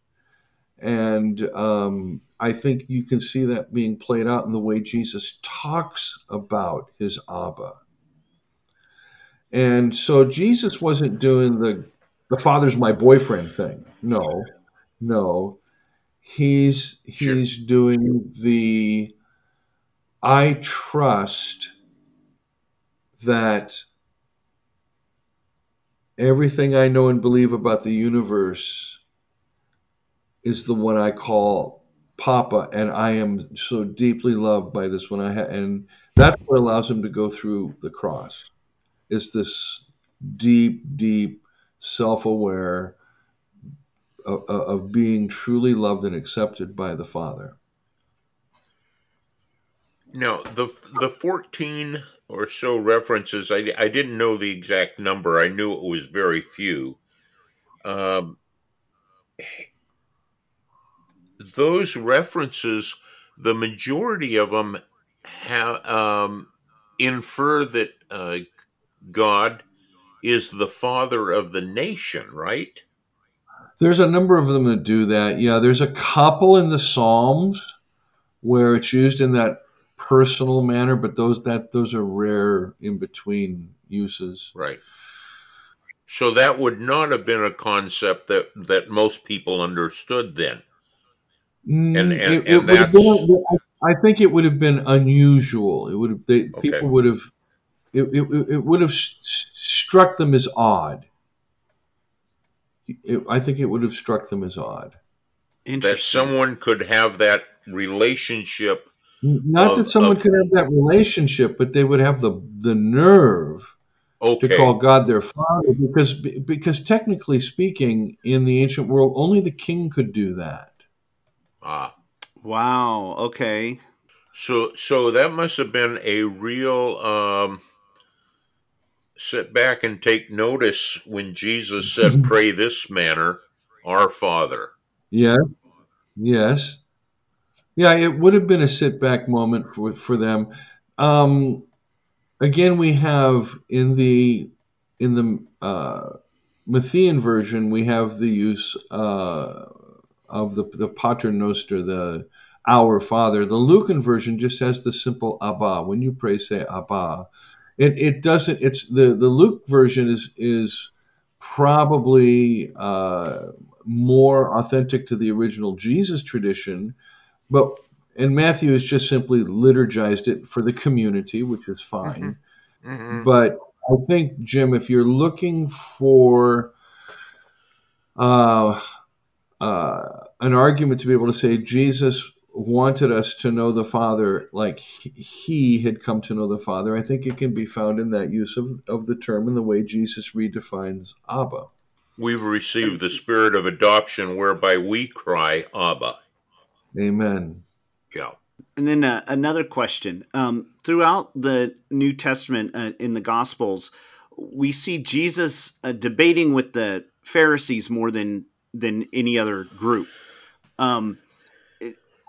and um, I think you can see that being played out in the way Jesus talks about his Abba. And so Jesus wasn't doing the the father's my boyfriend thing. No, no. He's Sure. he's doing the I trust that everything I know and believe about the universe is the one I call Papa, and I am so deeply loved by this one. I ha- and that's what allows him to go through the cross. Is this deep, deep, self-aware of, of being truly loved and accepted by the Father. Now, the the fourteen or so references, I, I didn't know the exact number. I knew it was very few. Um, those references, the majority of them have um, infer that uh, God is the father of the nation, right? There's a number of them that do that. Yeah, there's a couple in the Psalms where it's used in that personal manner, but those that those are rare in between uses. Right. So that would not have been a concept that that most people understood then. Mm, And- and- it, it would have been, I think it would have been unusual. It would have they, Okay. people would have it, it, it would have s- struck them as odd. it, I think it would have struck them as odd. that someone could have that relationship. Not Of- that someone of- could have that relationship, but they would have the the nerve Okay, to call God their father because because technically speaking, in the ancient world, only the king could do that. ah, Wow. Okay. so so that must have been a real um, sit back and take notice when Jesus said, "Pray this manner, our Father." Yeah. Yes. Yeah, it would have been a sit back moment for for them. Um, again, we have in the in the uh, Matthean version, we have the use uh, of the the Pater Noster, the Our Father. The Lucan version just has the simple Abba. When you pray, say Abba. It, it doesn't. It's the the Luke version is is probably uh, more authentic to the original Jesus tradition, but and Matthew has just simply liturgized it for the community, which is fine. Mhm. But I think, Jim, if you're looking for uh, uh, an argument to be able to say Jesus wanted us to know the Father like he- he had come to know the Father, I think it can be found in that use of, of the term and the way Jesus redefines Abba. We've received the spirit of adoption, whereby we cry, "Abba." Amen. Yeah. And then uh, another question. Um, throughout the New Testament uh, in the Gospels, we see Jesus uh, debating with the Pharisees more than than any other group. Um, it-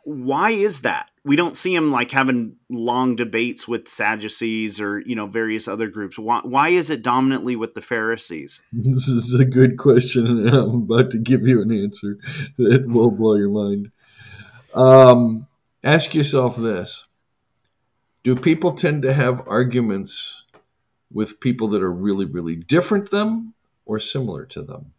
why is that? We don't see him like having long debates with Sadducees or you know various other groups. Why, why is it dominantly with the Pharisees? This is a good question, and I'm about to give you an answer that will blow your mind. Um, ask yourself this Do people tend to have arguments with people that are really, really different them or similar to them?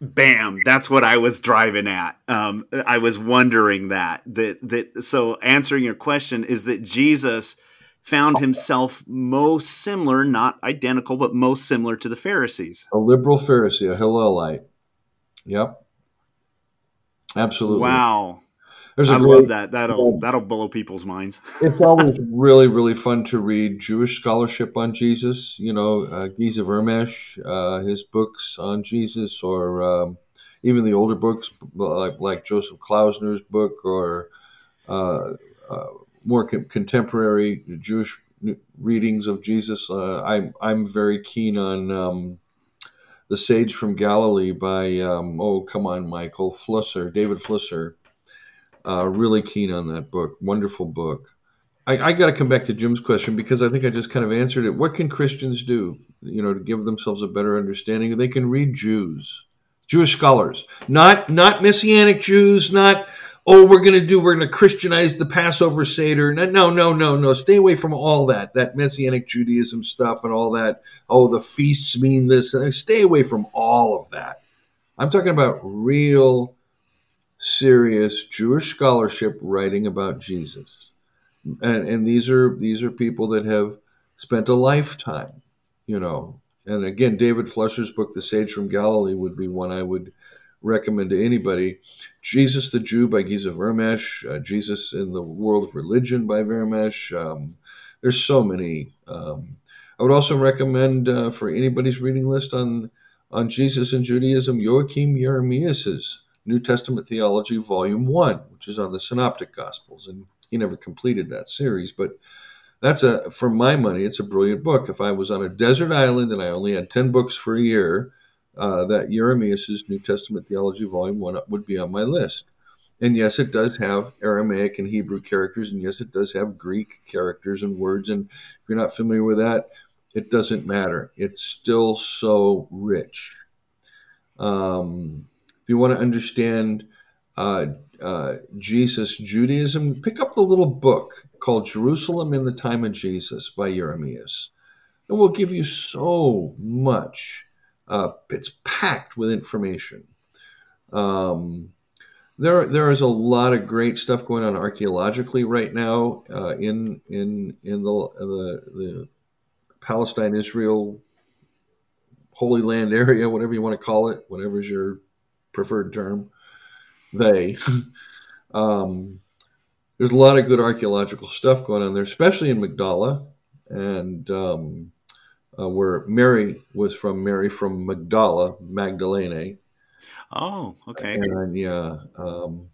Bam! That's what I was driving at. Um, I was wondering that that that. So answering your question is that Jesus found himself most similar, not identical, but most similar to the Pharisees. A liberal Pharisee, a Hillelite. Yep. Absolutely. Wow, There's I a love that. That'll that'll blow people's minds. it's always really, really fun to read Jewish scholarship on Jesus. You know, uh, Geza Vermes, uh, his books on Jesus, or um, even the older books like, like Joseph Klausner's book, or uh, uh, more con- contemporary Jewish readings of Jesus. Uh, I'm I'm very keen on. Um, the Sage from Galilee by, um, oh, come on, Michael, Flusser, David Flusser. Uh, really keen on that book. Wonderful book. I, I got to come back to Jim's question because I think I just kind of answered it. What can Christians do, you know, to give themselves a better understanding? They can read Jews, Jewish scholars, not not Messianic Jews, not oh we're going to do we're going to Christianize the Passover Seder. No, no, no, no, no. Stay away from all that that Messianic Judaism stuff and all that. Oh, the feasts mean this. Stay away from all of that. I'm talking about real serious Jewish scholarship writing about Jesus, and and these are these are people that have spent a lifetime, you know. And again, David Flusser's book, The Sage from Galilee, would be one I would recommend to anybody. Jesus the Jew by Geza Vermes, uh, Jesus in the World of Religion by Vermes. Um, there's so many. Um, I would also recommend uh, for anybody's reading list on on Jesus and Judaism, Joachim Jeremias's New Testament Theology, Volume One, which is on the Synoptic Gospels, and he never completed that series, but that's a for my money, it's a brilliant book. If I was on a desert island and I only had ten books for a year, uh, that Jeremias's New Testament Theology, Volume One, would be on my list. And yes, it does have Aramaic and Hebrew characters, and yes, it does have Greek characters and words. And if you're not familiar with that, it doesn't matter. It's still so rich. Um, if you want to understand uh, uh, Jesus Judaism, pick up the little book called Jerusalem in the Time of Jesus by Jeremias. It will give you so much. Uh, it's packed with information. Um, there, there is a lot of great stuff going on archaeologically right now uh, in in in the the, the Palestine Israel Holy Land area, whatever you want to call it, whatever's your preferred term. They. um, there's a lot of good archaeological stuff going on there, especially in Magdala, and um, uh, where Mary was from. Mary from Magdala, Magdalene. Oh, okay. And yeah, um,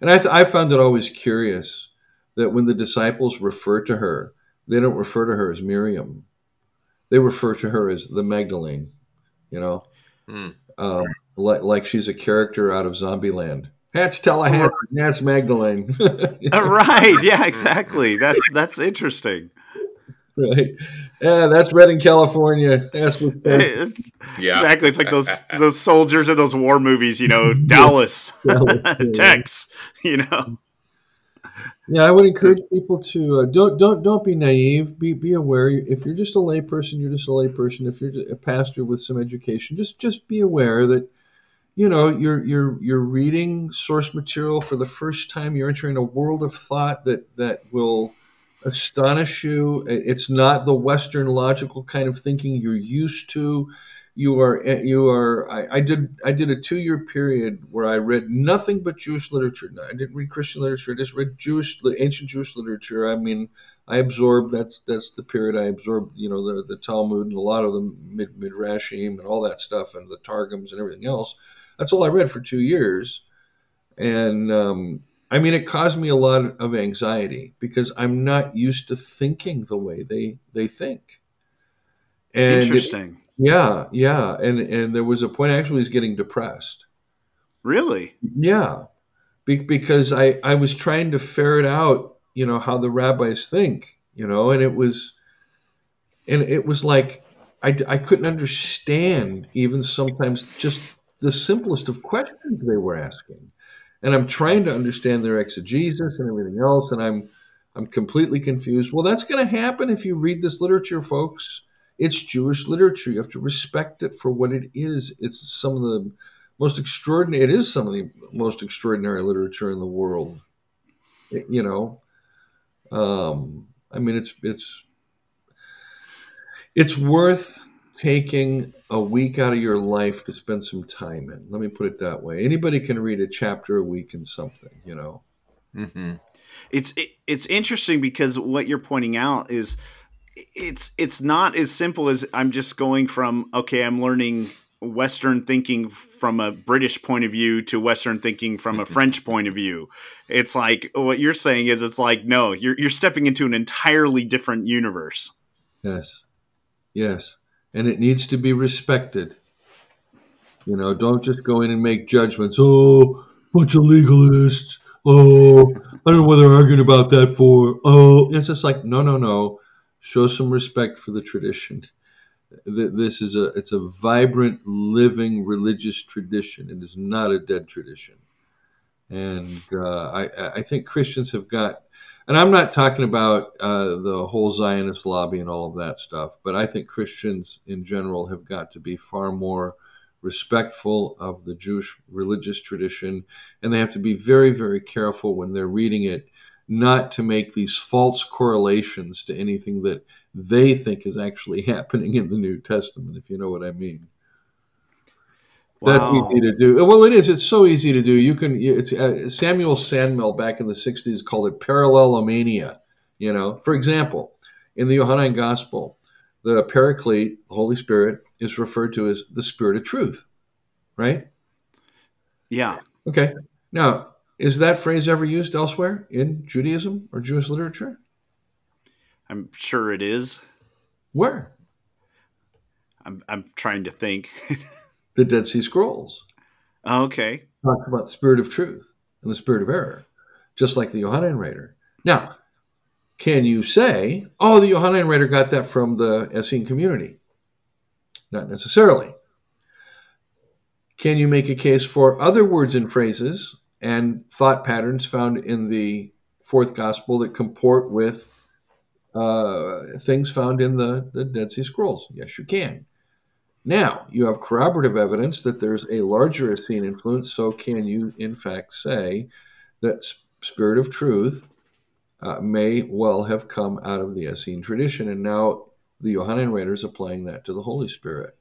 and I, th- I found it always curious that when the disciples refer to her, they don't refer to her as Miriam. They refer to her as the Magdalene, you know, mm. um, like, like she's a character out of Zombieland. That's Tallahassee. That's Magdalene. right. Yeah, exactly. That's that's interesting. Right. Yeah, that's Redding, California. That's what yeah. Exactly. It's like those those soldiers in those war movies, you know, Dallas, Dallas Tex, you know. Yeah, I would encourage people to uh, don't don't don't be naive. Be be aware. If you're just a layperson, you're just a layperson. If you're a pastor with some education, just just be aware that you know you're you're you're reading source material for the first time you're entering a world of thought that that will astonish you. It's not the western logical kind of thinking you're used to. You are eh, you are I, I did i did a two year period where i read nothing but jewish literature. I didn't read christian literature i just read jewish ancient jewish literature. I mean i absorbed that's that's the period i absorbed you know the, the talmud and a lot of the mid midrashim and all that stuff and the targums and everything else that's all I read for two years, and um, I mean, it caused me a lot of anxiety because I'm not used to thinking the way they they think. And Interesting. It, yeah, yeah, and and there was a point I actually was getting depressed. Really? Yeah, Be- because I I was trying to ferret out, you know, how the rabbis think, you know, and it was, and it was like I I couldn't understand even sometimes just the simplest of questions they were asking. And I'm trying to understand their exegesis and everything else, and I'm I'm completely confused. Well, that's going to happen if you read this literature, folks. It's Jewish literature. You have to respect it for what it is. It's some of the most extraordinary. It is some of the most extraordinary literature in the world. It, you know, um, I mean, it's it's it's worth taking a week out of your life to spend some time in. Let me put it that way. Anybody can read a chapter a week in something, you know. Mm-hmm. It's it, it's interesting because what you're pointing out is it's it's not as simple as I'm just going from okay, I'm learning Western thinking from a British point of view to Western thinking from a. French point of view. It's like what you're saying is it's like no, you're you're stepping into an entirely different universe. Yes. Yes and it needs to be respected. You know, don't just go in and make judgments. Oh, bunch of legalists. Oh, I don't know what they're arguing about that for. Oh, it's just like no, no, no. Show some respect for the tradition. This is a it's a vibrant, living religious tradition. It is not a dead tradition, and uh, I I think Christians have got and I'm not talking about uh, the whole Zionist lobby and all of that stuff, but I think Christians in general have got to be far more respectful of the Jewish religious tradition, and they have to be very, very careful when they're reading it not to make these false correlations to anything that they think is actually happening in the New Testament, if you know what I mean. Wow. That's easy to do. Well, it is. It's so easy to do. You can. It's uh, Samuel Sandmel back in the '60s called it parallelomania. You know, for example, in the Johannine Gospel, the Paraclete, the Holy Spirit, is referred to as the Spirit of Truth, right? Yeah. Okay. Now, is that phrase ever used elsewhere in Judaism or Jewish literature? I'm sure it is. Where? I'm I'm trying to think. the Dead Sea Scrolls. Okay. Talks about the spirit of truth and the spirit of error, just like the Johannine writer. Now, can you say, oh, the Johannine writer got that from the Essene community? Not necessarily. Can you make a case for other words and phrases and thought patterns found in the fourth gospel that comport with uh, things found in the, the Dead Sea Scrolls? Yes, you can. Now, you have corroborative evidence that there's a larger Essene influence, so can you, in fact, say that Spirit of Truth uh, may well have come out of the Essene tradition, and now the Johannine writers applying that to the Holy Spirit?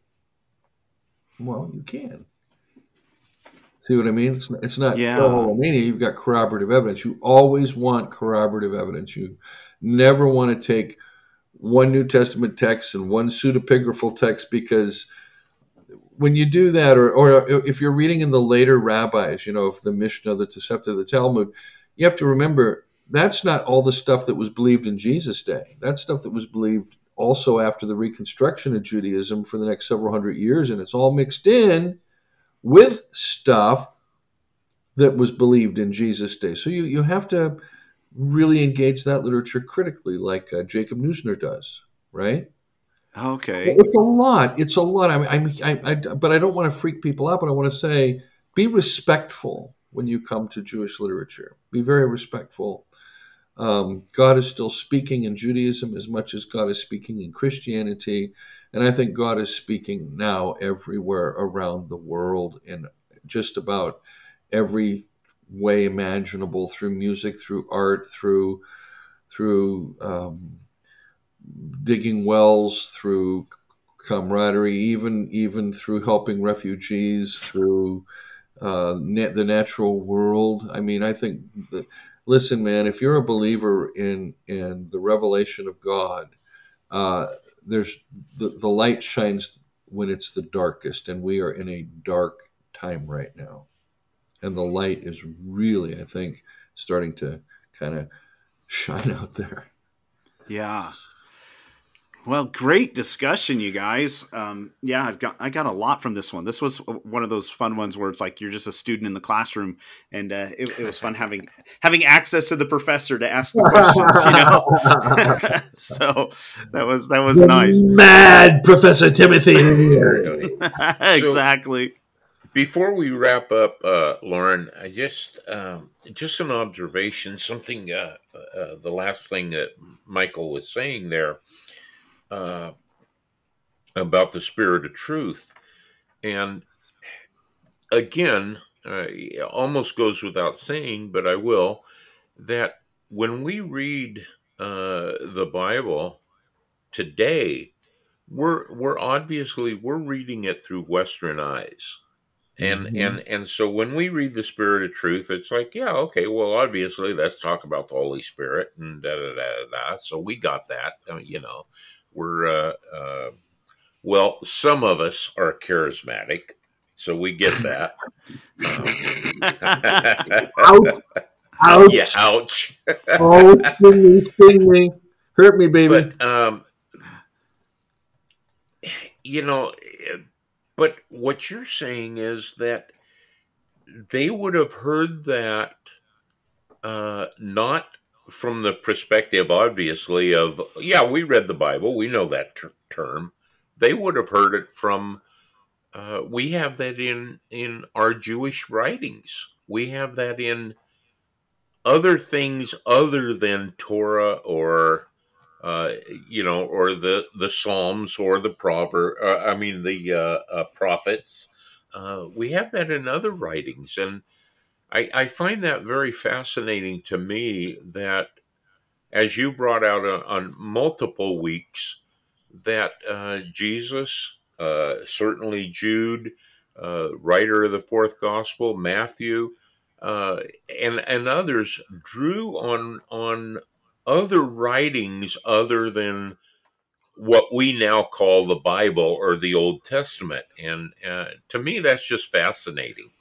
Well, you can. See what I mean? It's, it's not Yeah. Mania. You've got corroborative evidence. You always want corroborative evidence. You never want to take one New Testament text and one pseudepigraphal text because when you do that, or, or if you're reading in the later rabbis, you know, if the Mishnah, the Tosefta, the Talmud, you have to remember that's not all the stuff that was believed in Jesus' day. That's stuff that was believed also after the reconstruction of Judaism for the next several hundred years, and it's all mixed in with stuff that was believed in Jesus' day. So you, you have to really engage that literature critically, like uh, Jacob Neusner does, right? Okay. It's a lot. It's a lot. I mean, I'm, I, I, but I don't want to freak people out. But I want to say, be respectful when you come to Jewish literature. Be very respectful. Um, God is still speaking in Judaism as much as God is speaking in Christianity, and I think God is speaking now everywhere around the world in just about every way imaginable through music, through art, through through um, digging wells, through camaraderie, even even through helping refugees, through uh, na- the natural world. I mean, I think that listen, man, if you're a believer in in the revelation of God, uh, there's the, the light shines when it's the darkest, and we are in a dark time right now, and the light is really, I think, starting to kind of shine out there. Yeah. Well, great discussion, you guys. Um, yeah, I've got I got a lot from this one. This was one of those fun ones where it's like you're just a student in the classroom, and uh, it, it was fun having having access to the professor to ask the questions. You know, so that was that was nice. Mad Professor Timothy. exactly. Before we wrap up, uh, Loren, I just um, just an observation. Something uh, uh, the last thing that Michael was saying there uh, about the spirit of truth, and again, uh, almost goes without saying, but I will that when we read uh, the Bible today, we're we're obviously we're reading it through Western eyes and Mhm. and and so when we read the spirit of truth it's like yeah okay well obviously let's talk about the holy spirit and da da da da, da. so we got that uh, you know we're uh, uh well some of us are charismatic so we get that Ouch! Ouch! yeah ouch Oh, sting me, sting me, hurt me, baby. but um you know eh, but what you're saying is that they would have heard that uh not from the perspective obviously of yeah we read the bible we know that ter- term. They would have heard it from uh, we have that in in our jewish writings. We have that in other things other than torah or uh, you know, or the the Psalms or the proverb. Uh, I mean, the uh, uh, prophets. Uh, we have that in other writings, and I, I find that very fascinating to me. That, as you brought out on, on multiple weeks, that Jesus, certainly Jude, writer of the fourth gospel, Matthew, and and others drew on on other writings other than what we now call the Bible or the Old Testament. And uh, to me, that's just fascinating.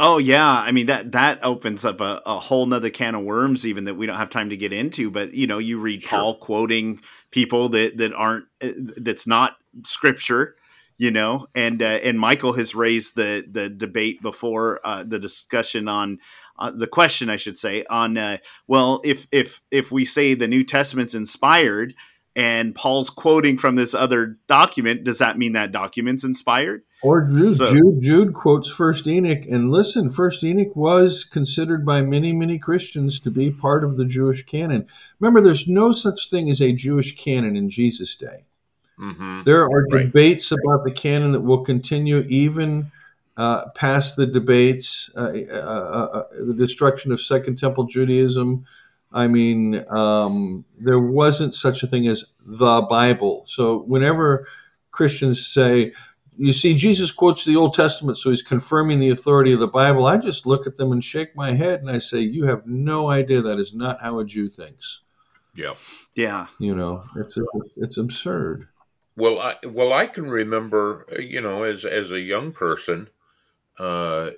Oh yeah, I mean that that opens up a, a whole nother can of worms, even that we don't have time to get into. But you know, you read Sure. Paul quoting people that that aren't uh, that's not scripture, you know, and uh, and Michael has raised the the debate before uh, the discussion on uh, the question, I should say, on uh, well, if if if we say the New Testament's inspired and Paul's quoting from this other document, does that mean that document's inspired? Or Jude, So- Jude, Jude quotes First Enoch, and listen, First Enoch was considered by many, many Christians to be part of the Jewish canon. Remember, there's no such thing as a Jewish canon in Jesus' day. hmm There are Right. debates about the canon that will continue even uh, past the debates, uh, uh, uh, uh, the destruction of Second Temple Judaism. I mean, um, there wasn't such a thing as the Bible. So whenever Christians say you see, Jesus quotes the Old Testament, so he's confirming the authority of the Bible. I just look at them and shake my head and I say, You have no idea that is not how a Jew thinks. Yeah. Yeah. You know, it's, it's absurd. Well, I, well, I can remember, you know, as as a young person, uh,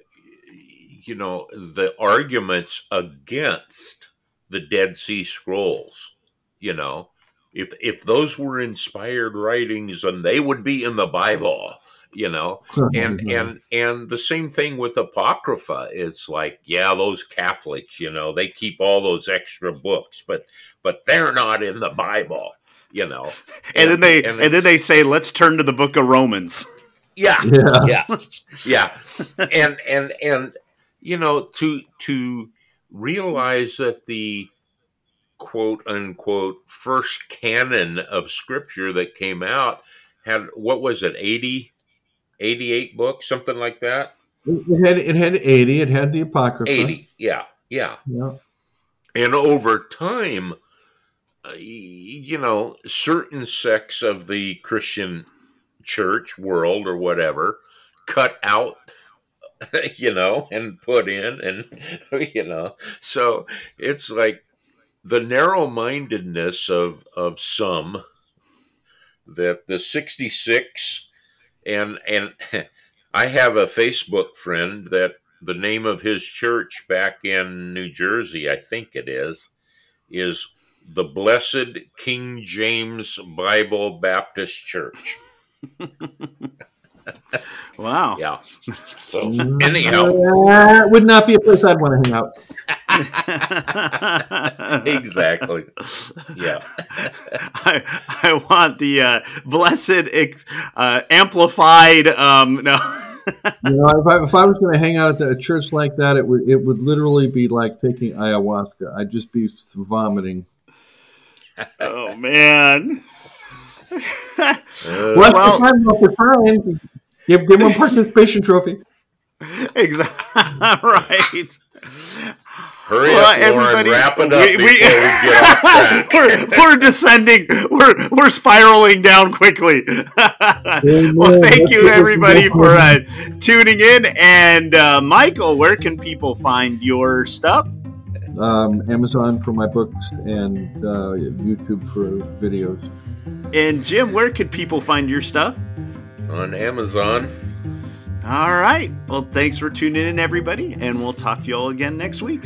you know, the arguments against the Dead Sea Scrolls. You know, if if those were inspired writings, and they would be in the Bible. You know, and and and the same thing with apocrypha. It's like, yeah, those Catholics, you know, they keep all those extra books, but but they're not in the Bible you know. And, and then they and, and, then they say, let's turn to the book of Romans. Yeah, yeah, yeah, yeah. and and and you know to to realize that the quote unquote first canon of scripture that came out had what was it 80 88 books something like that? It had it had 80 it had the apocrypha. 80 yeah. Yeah. Yeah. And over time uh, you know, certain sects of the Christian church world or whatever cut out, you know, and put in, and, you know, so it's like the narrow mindedness of, of some that the 66 and, and I have a Facebook friend that the name of his church back in New Jersey, I think it is, is the Blessed King James Bible Baptist Church. wow. Yeah. So anyhow, that would not be a place I'd want to hang out. exactly. Yeah. I I want the uh, blessed uh, amplified. Um, no. you know, if I, if I was going to hang out at a church like that, it would it would literally be like taking ayahuasca. I'd just be vomiting oh man. Uh, well, well Give give him a participation trophy. Exactly right. Hurry well, up, everybody. Loren, wrap it up we, we, we we're, we're descending. We're we're spiraling down quickly. well, thank you everybody for uh, tuning in. And uh, Michael, where can people find your stuff? um, Amazon for my books, and uh, YouTube for videos. And Jim, where could people find your stuff? On Amazon. All right. Well, thanks for tuning in, everybody, and we'll talk to you all again next week.